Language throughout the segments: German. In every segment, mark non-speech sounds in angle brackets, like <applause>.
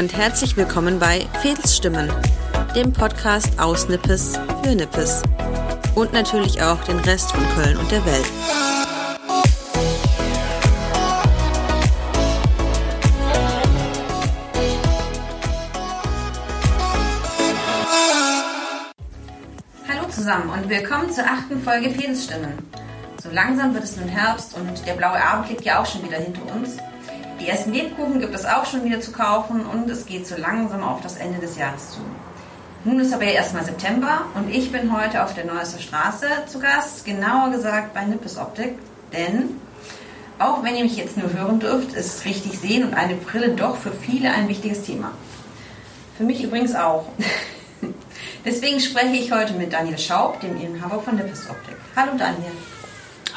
und herzlich willkommen bei Fedelsstimmen, dem Podcast aus Nippes für Nippes und natürlich auch den Rest von Köln und der Welt. Hallo zusammen und willkommen zur achten Folge Fedelsstimmen. So langsam wird es nun Herbst und der blaue Abend liegt ja auch schon wieder hinter uns. Die ersten Lebkuchen gibt es auch schon wieder zu kaufen und es geht so langsam auf das Ende des Jahres zu. Nun ist aber erstmal September und ich bin heute auf der Neusser Straße zu Gast, genauer gesagt bei Nippes Optik, denn auch wenn ihr mich jetzt nur hören dürft, ist richtig sehen und eine Brille doch für viele ein wichtiges Thema. Für mich übrigens auch. <laughs> Deswegen spreche ich heute mit Daniel Schaub, dem Inhaber von Nippes Optik. Hallo Daniel.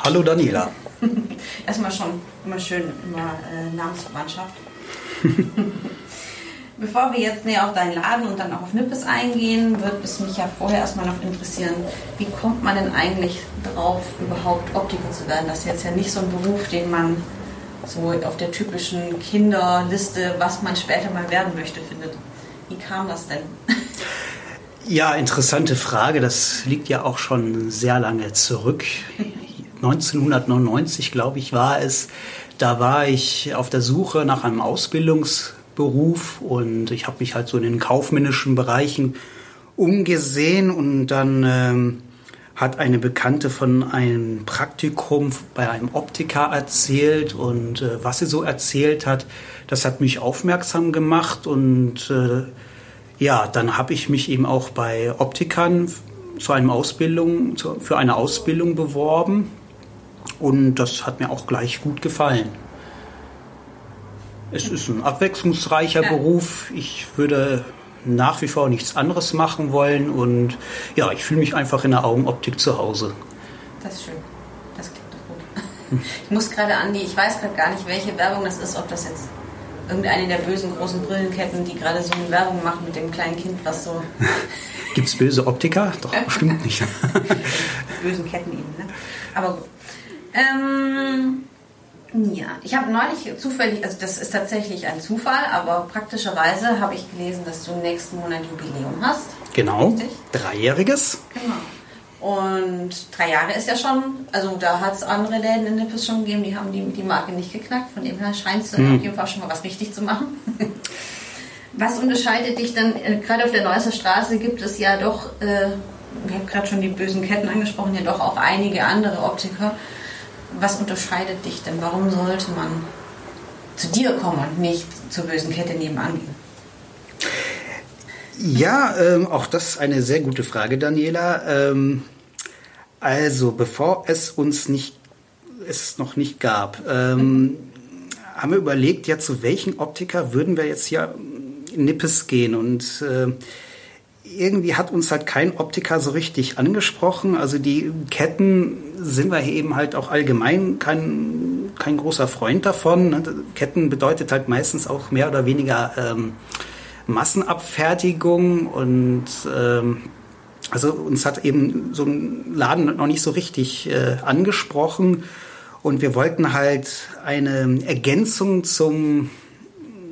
Hallo Daniela. <laughs> Erstmal schon immer schön, immer äh, Namensverwandtschaft. <laughs> Bevor wir jetzt näher auf deinen Laden und dann auch auf Nippes eingehen, wird es mich ja vorher erstmal noch interessieren, wie kommt man denn eigentlich darauf, überhaupt Optiker zu werden? Das ist jetzt ja nicht so ein Beruf, den man so auf der typischen Kinderliste, was man später mal werden möchte, findet. Wie kam das denn? <laughs> Ja, interessante Frage. Das liegt ja auch schon sehr lange zurück. 1999, glaube ich, war es. Da war ich auf der Suche nach einem Ausbildungsberuf und ich habe mich halt so in den kaufmännischen Bereichen umgesehen und dann ähm, hat eine Bekannte von einem Praktikum bei einem Optiker erzählt und äh, was sie so erzählt hat, das hat mich aufmerksam gemacht und äh, ja, dann habe ich mich eben auch bei Optikern zu einem Ausbildung, zu, für eine Ausbildung beworben und das hat mir auch gleich gut gefallen. Es ist ein abwechslungsreicher ja. Beruf. Ich würde nach wie vor nichts anderes machen wollen und ja, ich fühle mich einfach in der Augenoptik zu Hause. Das ist schön. Das klingt doch gut. <laughs> Ich muss gerade an die, ich weiß gerade gar nicht, welche Werbung das ist, ob das jetzt irgendeine der bösen großen Brillenketten, die gerade so eine Werbung machen mit dem kleinen Kind, was so. <laughs> Gibt es böse Optiker? Doch, bestimmt nicht. <laughs> die bösen Ketten eben, ne? Aber gut. Ähm, ja, ich habe neulich zufällig, also das ist tatsächlich ein Zufall, aber praktischerweise habe ich gelesen, dass du nächsten Monat Jubiläum hast. Genau. Richtig? Dreijähriges. Genau. Und drei Jahre ist ja schon, also da hat es andere Läden in Nippes schon gegeben, die haben die, die Marke nicht geknackt. Von dem her scheint es hm. auf jeden Fall schon mal was richtig zu machen. <laughs> was unterscheidet dich dann, äh, gerade auf der Neusser Straße gibt es ja doch, äh, wir haben gerade schon die bösen Ketten angesprochen, ja doch auch einige andere Optiker. Was unterscheidet dich denn? Warum sollte man zu dir kommen und nicht zur bösen Kette nebenan gehen? Ja, ähm, auch das ist eine sehr gute Frage, Daniela. Ähm, also, bevor es uns nicht, es noch nicht gab, ähm, haben wir überlegt, ja, zu welchen Optiker würden wir jetzt hier in Nippes gehen und äh, irgendwie hat uns halt kein Optiker so richtig angesprochen. Also die Ketten sind wir eben halt auch allgemein kein, kein großer Freund davon. Ne? Ketten bedeutet halt meistens auch mehr oder weniger ähm, Massenabfertigung und ähm, also uns hat eben so ein Laden noch nicht so richtig äh, angesprochen und wir wollten halt eine Ergänzung zum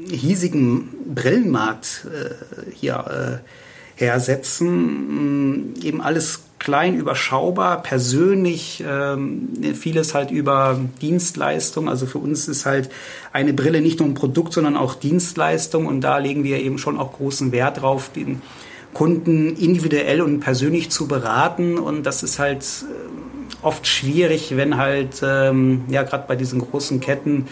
hiesigen Brillenmarkt äh, hier äh, hersetzen. Mm, eben alles klein, überschaubar, persönlich, ähm, vieles halt über Dienstleistung. Also für uns ist halt eine Brille nicht nur ein Produkt, sondern auch Dienstleistung. Und da legen wir eben schon auch großen Wert drauf, den Kunden individuell und persönlich zu beraten. Und das ist halt äh, oft schwierig, wenn halt, ähm, ja, gerade bei diesen großen Ketten,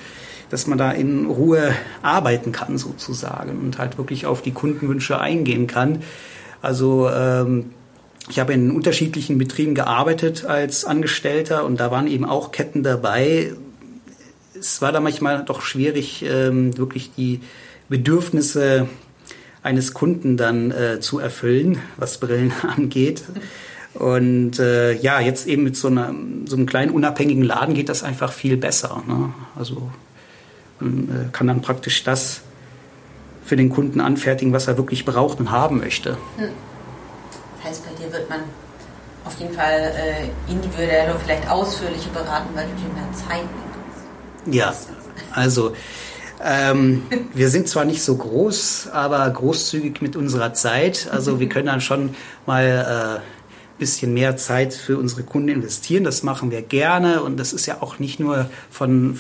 dass man da in Ruhe arbeiten kann sozusagen und halt wirklich auf die Kundenwünsche eingehen kann. Also ähm, ich habe in unterschiedlichen Betrieben gearbeitet als Angestellter und da waren eben auch Ketten dabei. Es war da manchmal doch schwierig, ähm, wirklich die Bedürfnisse eines Kunden dann äh, zu erfüllen, was Brillen <laughs> angeht. Und äh, ja, jetzt eben mit so, einer, so einem kleinen unabhängigen Laden geht das einfach viel besser. Ne? Also man äh, kann dann praktisch das für den Kunden anfertigen, was er wirklich braucht und haben möchte. Hm. Das heißt, bei dir wird man auf jeden Fall äh, individuell und vielleicht ausführlicher beraten, weil du dir mehr Zeit nimmst. Ja, also Ähm, <laughs> wir sind zwar nicht so groß, aber großzügig mit unserer Zeit. Also wir können dann schon mal äh, bisschen mehr Zeit für unsere Kunden investieren. Das machen wir gerne und das ist ja auch nicht nur von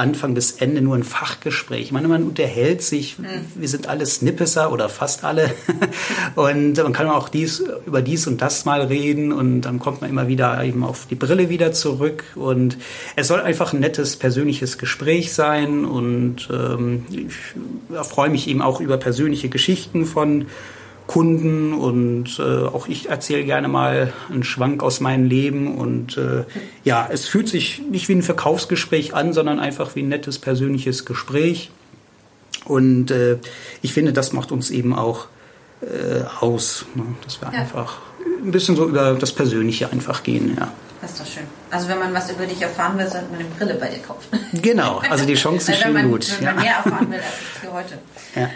Anfang bis Ende nur ein Fachgespräch. Ich meine, man unterhält sich, mhm. wir sind alle Snippeser oder fast alle. <laughs> Und man kann auch dies, über dies und das mal reden. Und dann kommt man immer wieder eben auf die Brille wieder zurück. Und es soll einfach ein nettes persönliches Gespräch sein. Und ähm, ich freue mich eben auch über persönliche Geschichten von Kunden und äh, auch ich erzähle gerne mal einen Schwank aus meinem Leben und äh, ja, es fühlt sich nicht wie ein Verkaufsgespräch an, sondern einfach wie ein nettes persönliches Gespräch und äh, ich finde, das macht uns eben auch äh, aus, ne? dass wir ja. einfach ein bisschen so über das Persönliche einfach gehen, ja. Das ist doch schön. Also wenn man was über dich erfahren will, sollte man eine Brille bei dir kaufen. Genau, also die Chancen <laughs> stehen man, gut. Wenn man mehr erfahren will als für heute. Ja.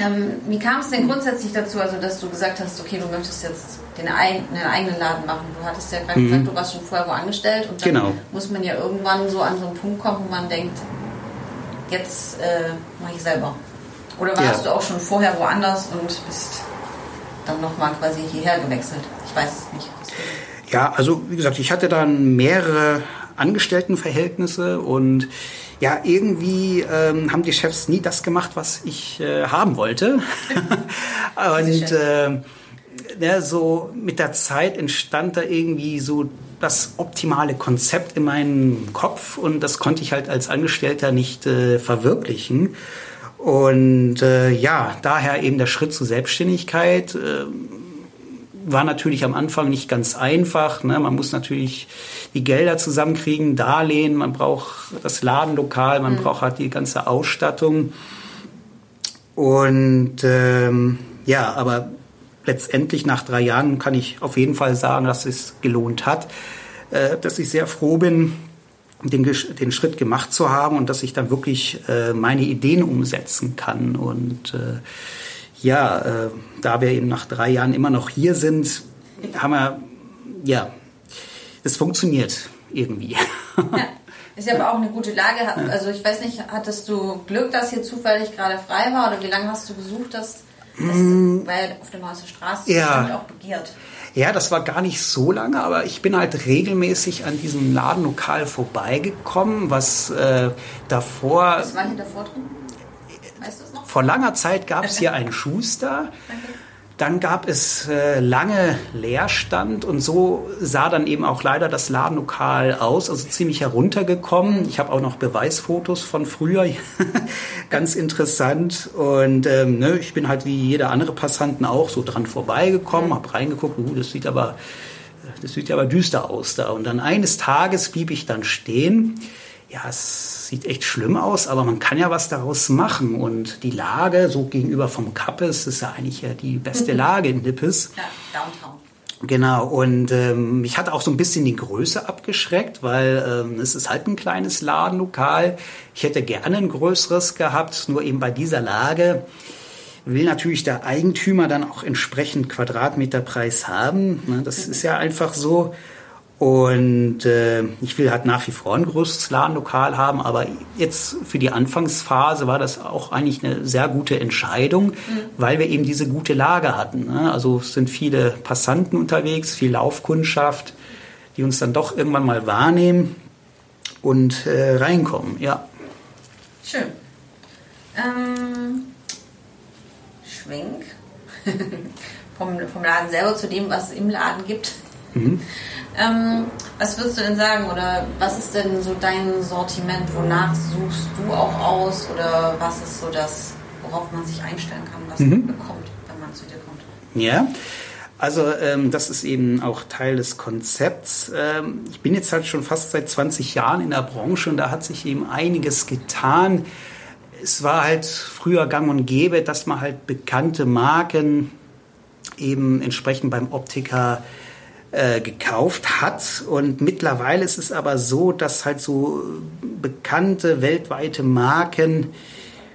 Ähm, wie kam es denn grundsätzlich dazu, also dass du gesagt hast, okay, du möchtest jetzt den einen, eigenen Laden machen? Du hattest ja gerade mhm. gesagt, du warst schon vorher wo angestellt und dann genau. muss man ja irgendwann so an so einen Punkt kommen, wo man denkt, jetzt äh, mache ich selber. Oder warst ja. du auch schon vorher woanders und bist dann nochmal quasi hierher gewechselt? Ich weiß es nicht. Ja, also wie gesagt, ich hatte dann mehrere Angestelltenverhältnisse und ja, irgendwie ähm, haben die Chefs nie das gemacht, was ich äh, haben wollte. <laughs> und äh, ja, so mit der Zeit entstand da irgendwie so das optimale Konzept in meinem Kopf und das konnte ich halt als Angestellter nicht äh, verwirklichen. Und äh, ja, daher eben der Schritt zur Selbstständigkeit. Äh, war natürlich am Anfang nicht ganz einfach. Ne? Man muss natürlich die Gelder zusammenkriegen, Darlehen, man braucht das Ladenlokal, man mhm. braucht halt die ganze Ausstattung. Und ähm, ja, aber letztendlich nach drei Jahren kann ich auf jeden Fall sagen, dass es gelohnt hat, äh, dass ich sehr froh bin, den, den Schritt gemacht zu haben und dass ich dann wirklich äh, meine Ideen umsetzen kann und äh, ja, äh, da wir eben nach drei Jahren immer noch hier sind, haben wir, ja, es funktioniert irgendwie. Ja. Ist ja aber auch eine gute Lage. Also ich weiß nicht, hattest du Glück, dass hier zufällig gerade frei war oder wie lange hast du gesucht, dass das, mm. weil auf der Neueste Straße ja. auch begehrt. Ja, das war gar nicht so lange, aber ich bin halt regelmäßig an diesem Ladenlokal vorbeigekommen, was äh, davor. Was war hier davor drin? Weißt du es noch? Vor langer Zeit gab es hier einen Schuster. Dann gab es äh, lange Leerstand und so sah dann eben auch leider das Ladenlokal aus, also ziemlich heruntergekommen. Ich habe auch noch Beweisfotos von früher, <laughs> ganz interessant. Und ähm, ne, ich bin halt wie jeder andere Passanten auch so dran vorbeigekommen, habe reingeguckt, uh, das sieht aber das sieht aber düster aus da. Und dann eines Tages blieb ich dann stehen ja, es sieht echt schlimm aus, aber man kann ja was daraus machen. Und die Lage, so gegenüber vom Kappes, ist ja eigentlich ja die beste Lage in Nippes. Ja, Downtown. Genau, und ähm, mich hat auch so ein bisschen die Größe abgeschreckt, weil ähm, es ist halt ein kleines Ladenlokal. Ich hätte gerne ein größeres gehabt, nur eben bei dieser Lage will natürlich der Eigentümer dann auch entsprechend Quadratmeterpreis haben. Ne, das ist ja einfach so. Und äh, ich will halt nach wie vor ein größeres Ladenlokal haben, aber jetzt für die Anfangsphase war das auch eigentlich eine sehr gute Entscheidung, mhm. weil wir eben diese gute Lage hatten. Ne? Also es sind viele Passanten unterwegs, viel Laufkundschaft, die uns dann doch irgendwann mal wahrnehmen und äh, reinkommen. Ja. Schön. Ähm, Schwenk <laughs> vom, vom Laden selber zu dem, was es im Laden gibt. Mhm. Ähm, was würdest du denn sagen oder was ist denn so dein Sortiment? Wonach suchst du auch aus oder was ist so das, worauf man sich einstellen kann, was mhm. man bekommt, wenn man zu dir kommt? Ja. Also ähm, das ist eben auch Teil des Konzepts. Ähm, ich bin jetzt halt schon fast seit 20 Jahren in der Branche und da hat sich eben einiges getan. Es war halt früher gang und gäbe, dass man halt bekannte Marken eben entsprechend beim Optiker äh, gekauft hat. Und mittlerweile ist es aber so, dass halt so bekannte weltweite Marken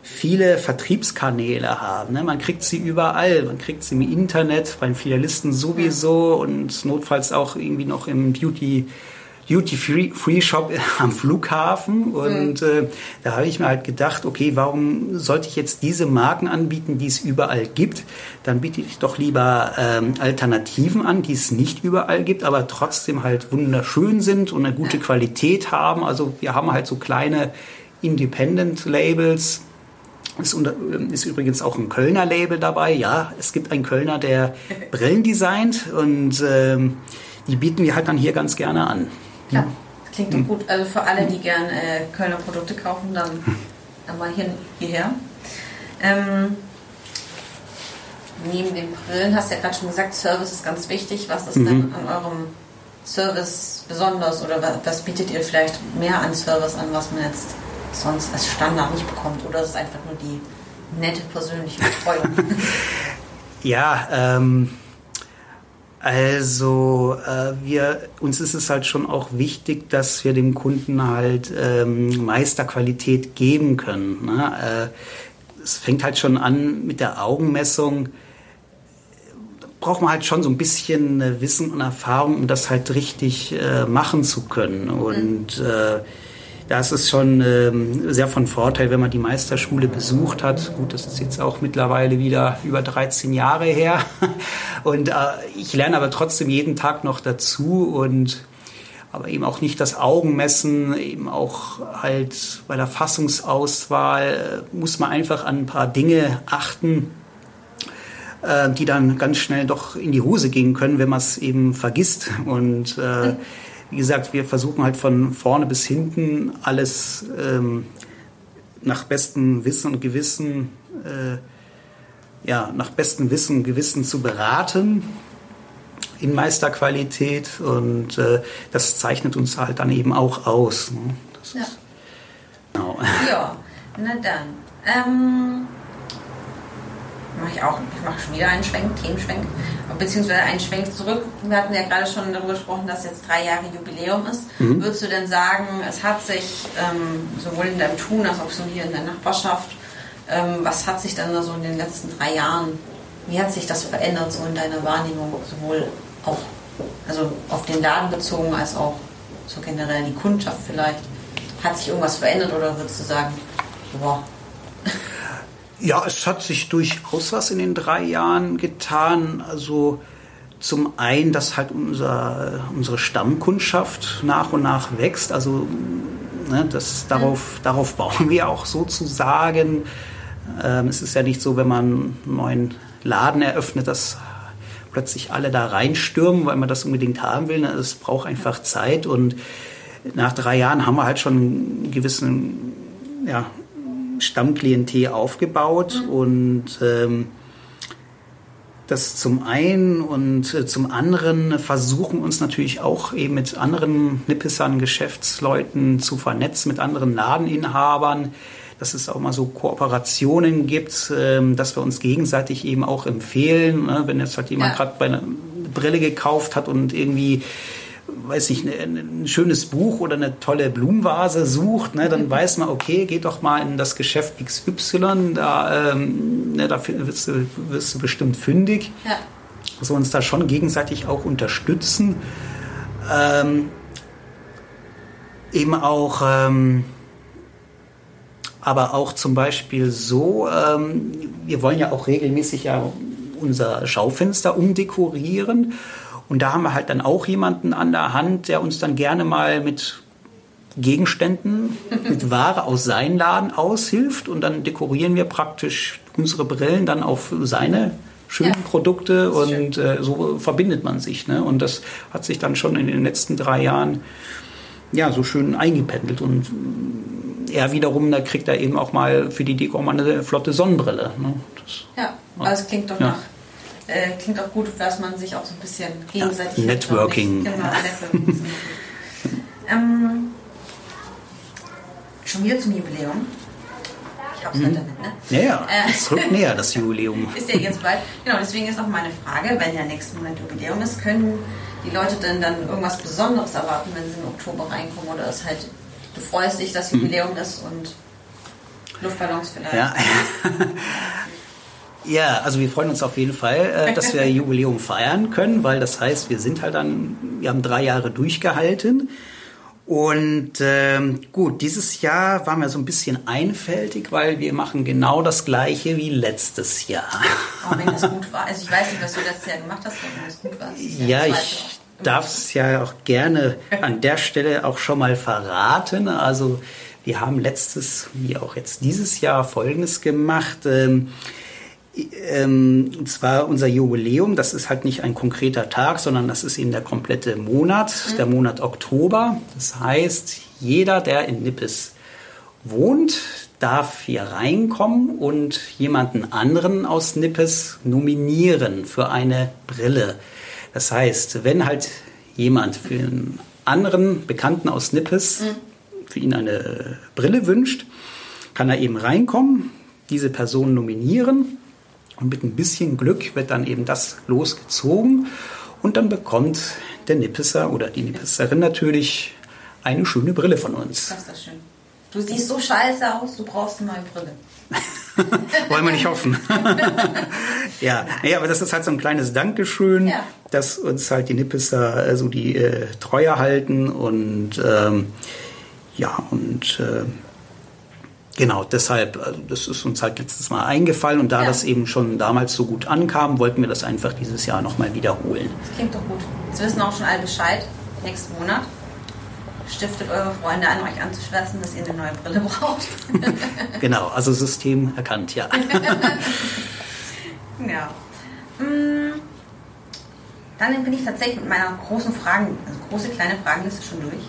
viele Vertriebskanäle haben. Ne? Man kriegt sie überall. Man kriegt sie im Internet, beim Filialisten sowieso und notfalls auch irgendwie noch im Beauty Duty-Free-Shop <laughs> am Flughafen und mhm. äh, da habe ich mir halt gedacht, okay, warum sollte ich jetzt diese Marken anbieten, die es überall gibt? Dann biete ich doch lieber ähm, Alternativen an, die es nicht überall gibt, aber trotzdem halt wunderschön sind und eine gute Qualität haben. Also wir haben halt so kleine Independent-Labels. Ist, unter, ist übrigens auch ein Kölner Label dabei. Ja, es gibt einen Kölner, der <laughs> Brillen designt und ähm, die bieten wir halt dann hier ganz gerne an. Klar, klingt doch gut. Also für alle, die gern äh, Kölner Produkte kaufen, dann, dann mal hier, hierher. Ähm, neben den Brillen hast du ja gerade schon gesagt, Service ist ganz wichtig. Was ist mhm. denn an eurem Service besonders oder was, was, bietet ihr vielleicht mehr an Service an, was man jetzt sonst als Standard nicht bekommt? Oder ist es einfach nur die nette persönliche Betreuung? <laughs> ja, ähm, also äh, wir, uns ist es halt schon auch wichtig, dass wir dem Kunden halt ähm, Meisterqualität geben können. Ne? Äh, es fängt halt schon an mit der Augenmessung. Braucht man halt schon so ein bisschen äh, Wissen und Erfahrung, um das halt richtig äh, machen zu können. Und das ist schon ähm, sehr von Vorteil, wenn man die Meisterschule besucht hat. Gut, das ist jetzt auch mittlerweile wieder über 13 Jahre her. <laughs> Und äh, ich lerne aber trotzdem jeden Tag noch dazu und aber eben auch nicht das Augenmessen, eben auch halt bei der Fassungsauswahl äh, muss man einfach an ein paar Dinge achten, äh, die dann ganz schnell doch in die Hose gehen können, wenn man es eben vergisst. Und äh, wie gesagt, wir versuchen halt von vorne bis hinten alles ähm, nach bestem Wissen und Gewissen, äh, ja, nach bestem Wissen und Gewissen zu beraten in Meisterqualität und äh, das zeichnet uns halt dann eben auch aus. Ne? ja. Ist, genau. ja, na dann. Ähm, mache ich auch, ich mache schon wieder einen Schwenk, Themenschwenk, beziehungsweise einen Schwenk zurück. Wir hatten ja gerade schon darüber gesprochen, dass jetzt drei Jahre Jubiläum ist. Mhm. Würdest du denn sagen, es hat sich ähm, sowohl in deinem Tun als auch so hier in der Nachbarschaft, ähm, was hat sich dann so in den letzten drei Jahren, wie hat sich das verändert so in deiner Wahrnehmung, sowohl auch also auf den Laden bezogen als auch so generell die Kundschaft vielleicht? Hat sich irgendwas verändert oder würdest du sagen, boah, ja, es hat sich durchaus was in den drei Jahren getan. Also zum einen, dass halt unser, unsere Stammkundschaft nach und nach wächst. Also ne, das, darauf, darauf bauen wir auch sozusagen. Ähm, es ist ja nicht so, wenn man einen neuen Laden eröffnet, dass plötzlich alle da reinstürmen, weil man das unbedingt haben will. Es braucht einfach Zeit und nach drei Jahren haben wir halt schon einen gewissen ja, Stammklientel aufgebaut mhm. und ähm, das zum einen und äh, zum anderen versuchen uns natürlich auch eben mit anderen Nippesern, Geschäftsleuten zu vernetzen, mit anderen Ladeninhabern, dass es auch mal so Kooperationen gibt, ähm, dass wir uns gegenseitig eben auch empfehlen. Ne? Wenn jetzt halt jemand ja. gerade bei einer Brille gekauft hat und irgendwie weiß nicht, ein, ein schönes Buch oder eine tolle Blumenvase sucht, ne, dann weiß man, okay, geht doch mal in das Geschäft XY, da, ähm, ne, da wirst du, wirst du bestimmt fündig. Ja. Also uns da schon gegenseitig auch unterstützen. Ähm, eben auch, ähm, aber auch zum Beispiel so, ähm, wir wollen ja auch regelmäßig ja unser Schaufenster umdekorieren. Und da haben wir halt dann auch jemanden an der Hand, der uns dann gerne mal mit Gegenständen, mit <laughs> Ware aus seinem Laden aushilft und dann dekorieren wir praktisch unsere Brillen dann auf seine schönen ja, Produkte und schön. äh, so verbindet man sich. Ne? Und das hat sich dann schon in den letzten drei Jahren ja so schön eingependelt und er wiederum, da kriegt er eben auch mal für die Deko mal eine flotte Sonnenbrille. Ne? Das, ja, also klingt doch ja. nach äh, klingt auch gut, dass man sich auch so ein bisschen gegenseitig. Ja, Networking. Genau, Networking. ähm, schon wieder zum Jubiläum. Ich hab's mhm. halt damit, ne? Ja, ja. Äh, es rückt näher, das <laughs> Jubiläum. ist ja jetzt bald. Genau, deswegen ist auch meine Frage, wenn ja nächsten Monat Jubiläum ist, können die Leute denn dann irgendwas Besonderes erwarten, wenn sie im Oktober reinkommen? Oder ist halt, du freust dich, dass Jubiläum mhm. ist und Luftballons vielleicht? Ja. <laughs> Ja, also wir freuen uns auf jeden Fall, äh, dass wir <laughs> Jubiläum feiern können, weil das heißt, wir sind halt dann, wir haben drei Jahre durchgehalten. Und ähm, gut, dieses Jahr waren wir so ein bisschen einfältig, weil wir machen genau das gleiche wie letztes Jahr. Oh, wenn das gut war. Also ich weiß nicht, was du letztes Jahr gemacht hast, wenn das gut war. Ja, ich darf es ja auch gerne an der Stelle auch schon mal verraten. Also wir haben letztes, wie auch jetzt dieses Jahr, Folgendes gemacht. Ähm, ähm, und zwar unser Jubiläum, das ist halt nicht ein konkreter Tag, sondern das ist eben der komplette Monat, mhm. der Monat Oktober. Das heißt, jeder, der in Nippes wohnt, darf hier reinkommen und jemanden anderen aus Nippes nominieren für eine Brille. Das heißt, wenn halt jemand für einen anderen Bekannten aus Nippes mhm. für ihn eine Brille wünscht, kann er eben reinkommen, diese Person nominieren und mit ein bisschen Glück wird dann eben das losgezogen und dann bekommt der Nippeser oder die Nippeserin natürlich eine schöne Brille von uns. Das ist das schön. Du siehst so scheiße aus, du brauchst eine neue Brille. <laughs> Wollen wir nicht hoffen. <laughs> ja, nee, aber das ist halt so ein kleines Dankeschön, ja. dass uns halt die Nippeser äh, so die äh, Treue halten und ähm, ja, und äh, Genau, deshalb, also das ist uns halt letztes Mal eingefallen und da ja. das eben schon damals so gut ankam, wollten wir das einfach dieses Jahr nochmal wiederholen. Das klingt doch gut. Jetzt wissen auch schon alle Bescheid. Nächsten Monat stiftet eure Freunde an, euch anzuschwärzen, dass ihr eine neue Brille braucht. <laughs> genau, also System erkannt, ja. <laughs> ja. Mm. Dann bin ich tatsächlich mit meiner großen Fragen, also große kleine Fragenliste schon durch.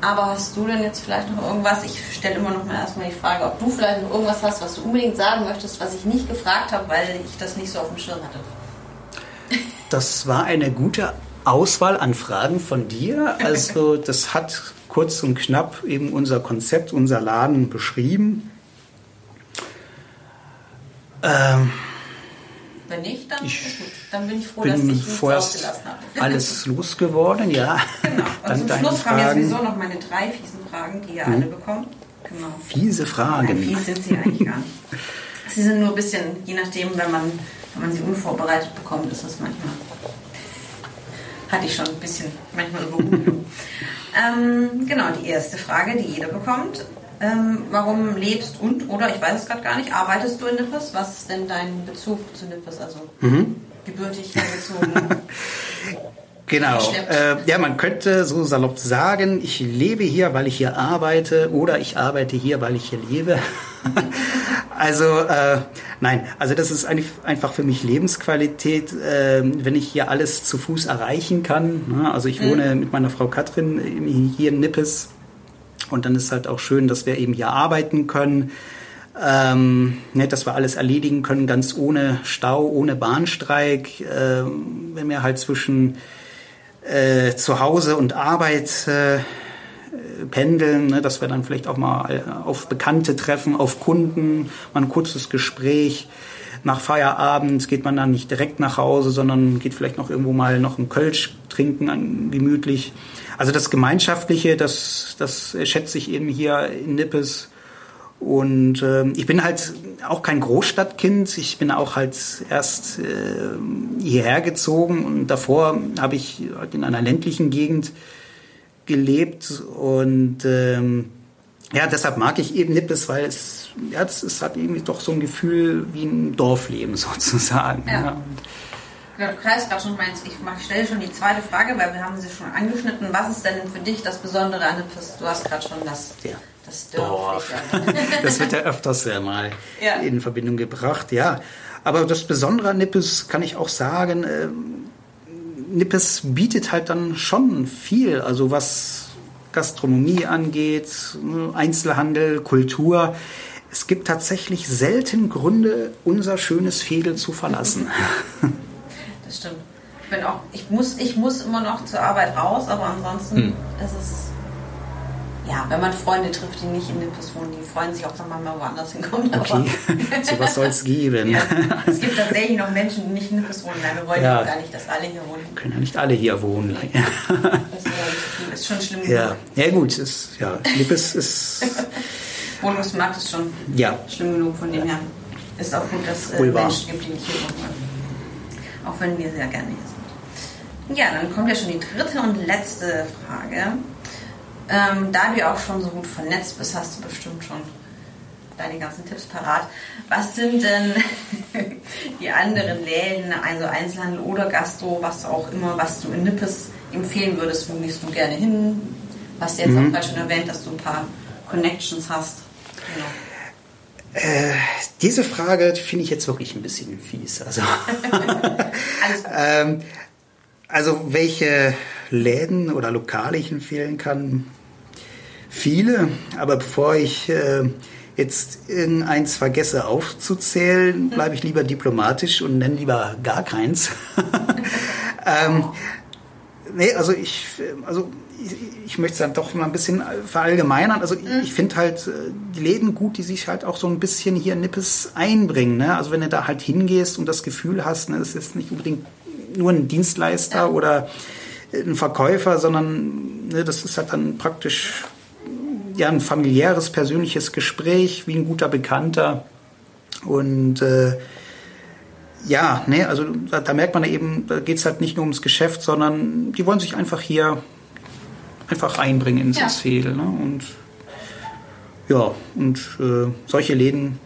Aber hast du denn jetzt vielleicht noch irgendwas? Ich stelle immer noch mal erstmal die Frage, ob du vielleicht noch irgendwas hast, was du unbedingt sagen möchtest, was ich nicht gefragt habe, weil ich das nicht so auf dem Schirm hatte. <laughs> Das war eine gute Auswahl an Fragen von dir. Also das hat kurz und knapp eben unser Konzept, unser Laden beschrieben. Ähm, Wenn nicht, dann ich ist gut. Dann bin ich froh, dass ich nichts vorerst habe. <laughs> alles losgeworden, ja. Genau. Und <laughs> dann zum Schluss kommen jetzt sowieso noch meine drei fiesen Fragen, die ihr hm. alle bekommt. Genau. Fiese Fragen. Nein, fies sind sie eigentlich gar nicht. <laughs> Sie sind nur ein bisschen, je nachdem, wenn man, wenn man sie unvorbereitet bekommt, ist das manchmal hatte ich schon ein bisschen manchmal Überrumpelung. ähm, genau, die erste Frage, die jeder bekommt. Ähm, warum lebst und, oder ich weiß es gerade gar nicht, arbeitest du in Nippes? Was ist denn dein Bezug zu Nippes? Also mhm. gebürtig hergezogen? <laughs> Genau. Äh, ja, man könnte so salopp sagen, ich lebe hier, weil ich hier arbeite oder ich arbeite hier, weil ich hier lebe. <laughs> also äh, nein, also das ist einfach für mich Lebensqualität, äh, wenn ich hier alles zu Fuß erreichen kann. Ne? Also ich mhm. wohne mit meiner Frau Katrin hier in Nippes und dann ist halt auch schön, dass wir eben hier arbeiten können. Ähm, ne, dass wir alles erledigen können, ganz ohne Stau, ohne Bahnstreik. Äh, wenn wir halt zwischen äh, zu Hause und Arbeit äh, pendeln, ne, dass wir dann vielleicht auch mal auf Bekannte treffen, auf Kunden, mal ein kurzes Gespräch. Nach Feierabend geht man dann nicht direkt nach Hause, sondern geht vielleicht noch irgendwo mal noch ein Kölsch trinken, gemütlich. Also das Gemeinschaftliche, das, das schätze ich eben hier in Nippes. Und äh, ich bin halt auch kein Großstadtkind. Ich bin auch halt erst äh, hierher gezogen und davor habe ich halt in einer ländlichen Gegend gelebt und ähm, ja, deshalb mag ich eben Nippes, weil es, ja, das ist, hat irgendwie doch so ein Gefühl wie ein Dorfleben <laughs> sozusagen. Ja. ja. Du kreist gerade schon meins. Ich stelle schon die zweite Frage, weil wir haben sie schon angeschnitten. Was ist denn für dich das Besondere an Nippes? Du hast gerade schon das ja. Das Dorf. <laughs> das wird ja öfters ja mal ja. in Verbindung gebracht, ja. Aber das Besondere an Nippes kann ich auch sagen, äh, Nippes bietet halt dann schon viel, also was Gastronomie angeht, Einzelhandel, Kultur. Es gibt tatsächlich selten Gründe, unser schönes Fegel zu verlassen. <laughs> Das stimmt. Ich, bin auch, ich, muss, ich muss immer noch zur Arbeit raus, aber ansonsten hm. ist es ja, wenn man Freunde trifft, die nicht in den wohnen, die freuen sich auch, wenn man mal woanders hinkommt. Okay, <laughs> so was soll es geben. Ja, es gibt tatsächlich noch Menschen, die nicht in Nippes wohnen. Nein, wir wollen ja gar nicht, dass alle hier wohnen. Können ja nicht alle hier wohnen. Ja. <laughs> Das ist schon schlimm. Ja, ja gut, ist, ja, Nippes ist... <laughs> Wohnungsmarkt ist schon ja. schlimm genug von dem her. Ist auch gut, dass es äh, Menschen gibt, die nicht hier wohnen. Auch wenn wir sehr gerne hier sind. Ja, dann kommt ja schon die dritte und letzte Frage. Ähm, da du ja auch schon so gut vernetzt bist, hast du bestimmt schon deine ganzen Tipps parat. Was sind denn <laughs> die anderen Läden, also Einzelhandel oder Gastro, was auch immer, was du in Nippes empfehlen würdest? Wo gehst du gerne hin? Was du jetzt mhm. auch gerade schon erwähnt, dass du ein paar Connections hast. Genau. Äh, diese Frage finde ich jetzt wirklich ein bisschen fies. Also, <laughs> ähm, also welche Läden oder Lokale ich empfehlen kann, viele. Aber bevor ich äh, jetzt irgendeins vergesse aufzuzählen, bleibe ich lieber diplomatisch und nenne lieber gar keins. <laughs> ähm, nee, also ich, also ich, möchte es dann doch mal ein bisschen verallgemeinern. Also mhm. ich finde halt äh, die Läden gut, die sich halt auch so ein bisschen hier in Nippes einbringen. Ne? Also wenn du da halt hingehst und das Gefühl hast, ne, es ist nicht unbedingt nur ein Dienstleister ja. oder ein Verkäufer, sondern ne, das ist halt dann praktisch ja, ein familiäres, persönliches Gespräch, wie ein guter Bekannter. Und äh, ja, ne, also da, da, merkt man eben, da geht es halt nicht nur ums Geschäft, sondern die wollen sich einfach hier einfach einbringen ins ja. Fädel. Ne? Und ja, und äh, solche Läden,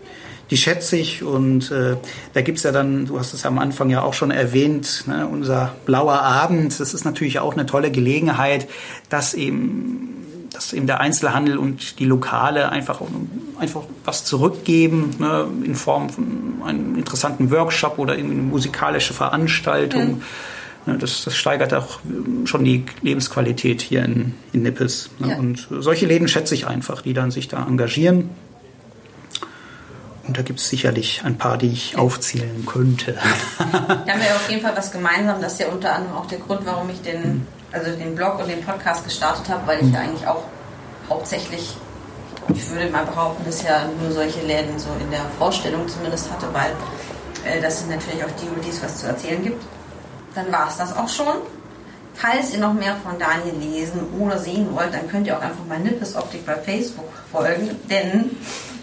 die schätze ich. Und äh, da es ja dann, du hast es am Anfang ja auch schon erwähnt, ne, unser blauer Abend, das ist natürlich auch eine tolle Gelegenheit, dass eben dass eben der Einzelhandel und die Lokale einfach, einfach was zurückgeben ne, in Form von einem interessanten Workshop oder irgendwie eine musikalische Veranstaltung. Mhm. Ne, das, das, steigert auch schon die Lebensqualität hier in, in Nippes. Ne? Ja. Und solche Läden schätze ich einfach, die dann sich da engagieren. Und da gibt es sicherlich ein paar, die ich aufzählen könnte. <laughs> Da haben wir auf jeden Fall was <laughs> gemeinsam. Das ist ja unter anderem auch der Grund, warum ich den mhm also den Blog und den Podcast gestartet habe, weil ich mhm. ja eigentlich auch hauptsächlich, ich würde mal behaupten, bisher nur solche Läden so in der Vorstellung zumindest hatte, weil äh, das sind natürlich auch die, über die es was zu erzählen gibt. Dann war es das auch schon. Falls ihr noch mehr von Daniel lesen oder sehen wollt, dann könnt ihr auch einfach mal Nippes Optik bei Facebook folgen, denn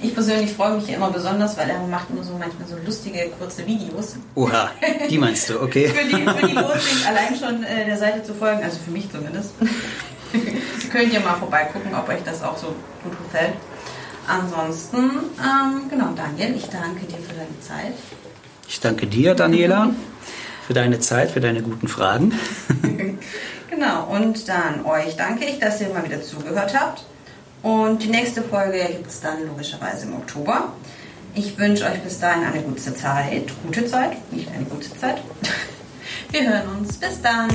ich persönlich freue mich immer besonders, weil er macht immer so manchmal so lustige, kurze Videos. Oha, die meinst du, okay. <laughs> für die, für die allein schon äh, der Seite zu folgen, also für mich zumindest. <laughs> Könnt ihr mal vorbeigucken, ob euch das auch so gut gefällt. Ansonsten, ähm, genau, Daniel, ich danke dir für deine Zeit. Ich danke dir, Daniela, <laughs> für deine Zeit, für deine guten Fragen. <laughs> genau, und dann euch danke ich, dass ihr mal wieder zugehört habt. Und die nächste Folge gibt es dann logischerweise im Oktober. Ich wünsche euch bis dahin eine gute Zeit. Gute Zeit, nicht eine gute Zeit. <laughs> Wir hören uns. Bis dann.